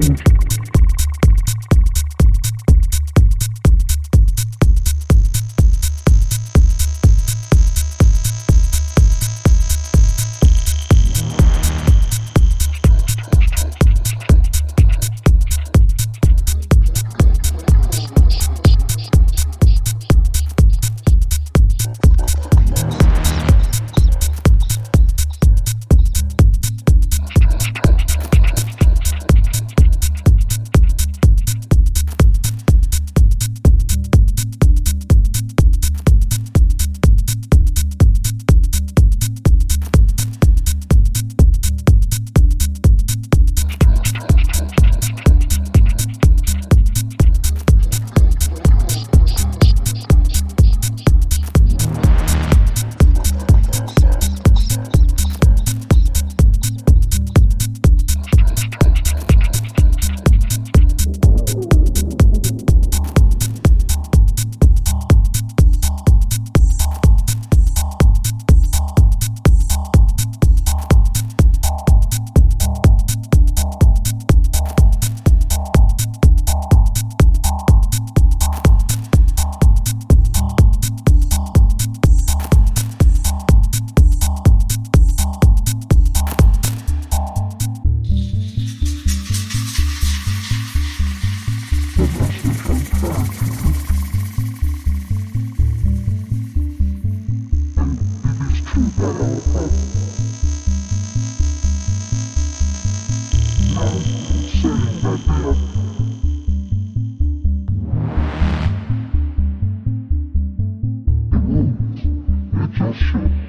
That Sure.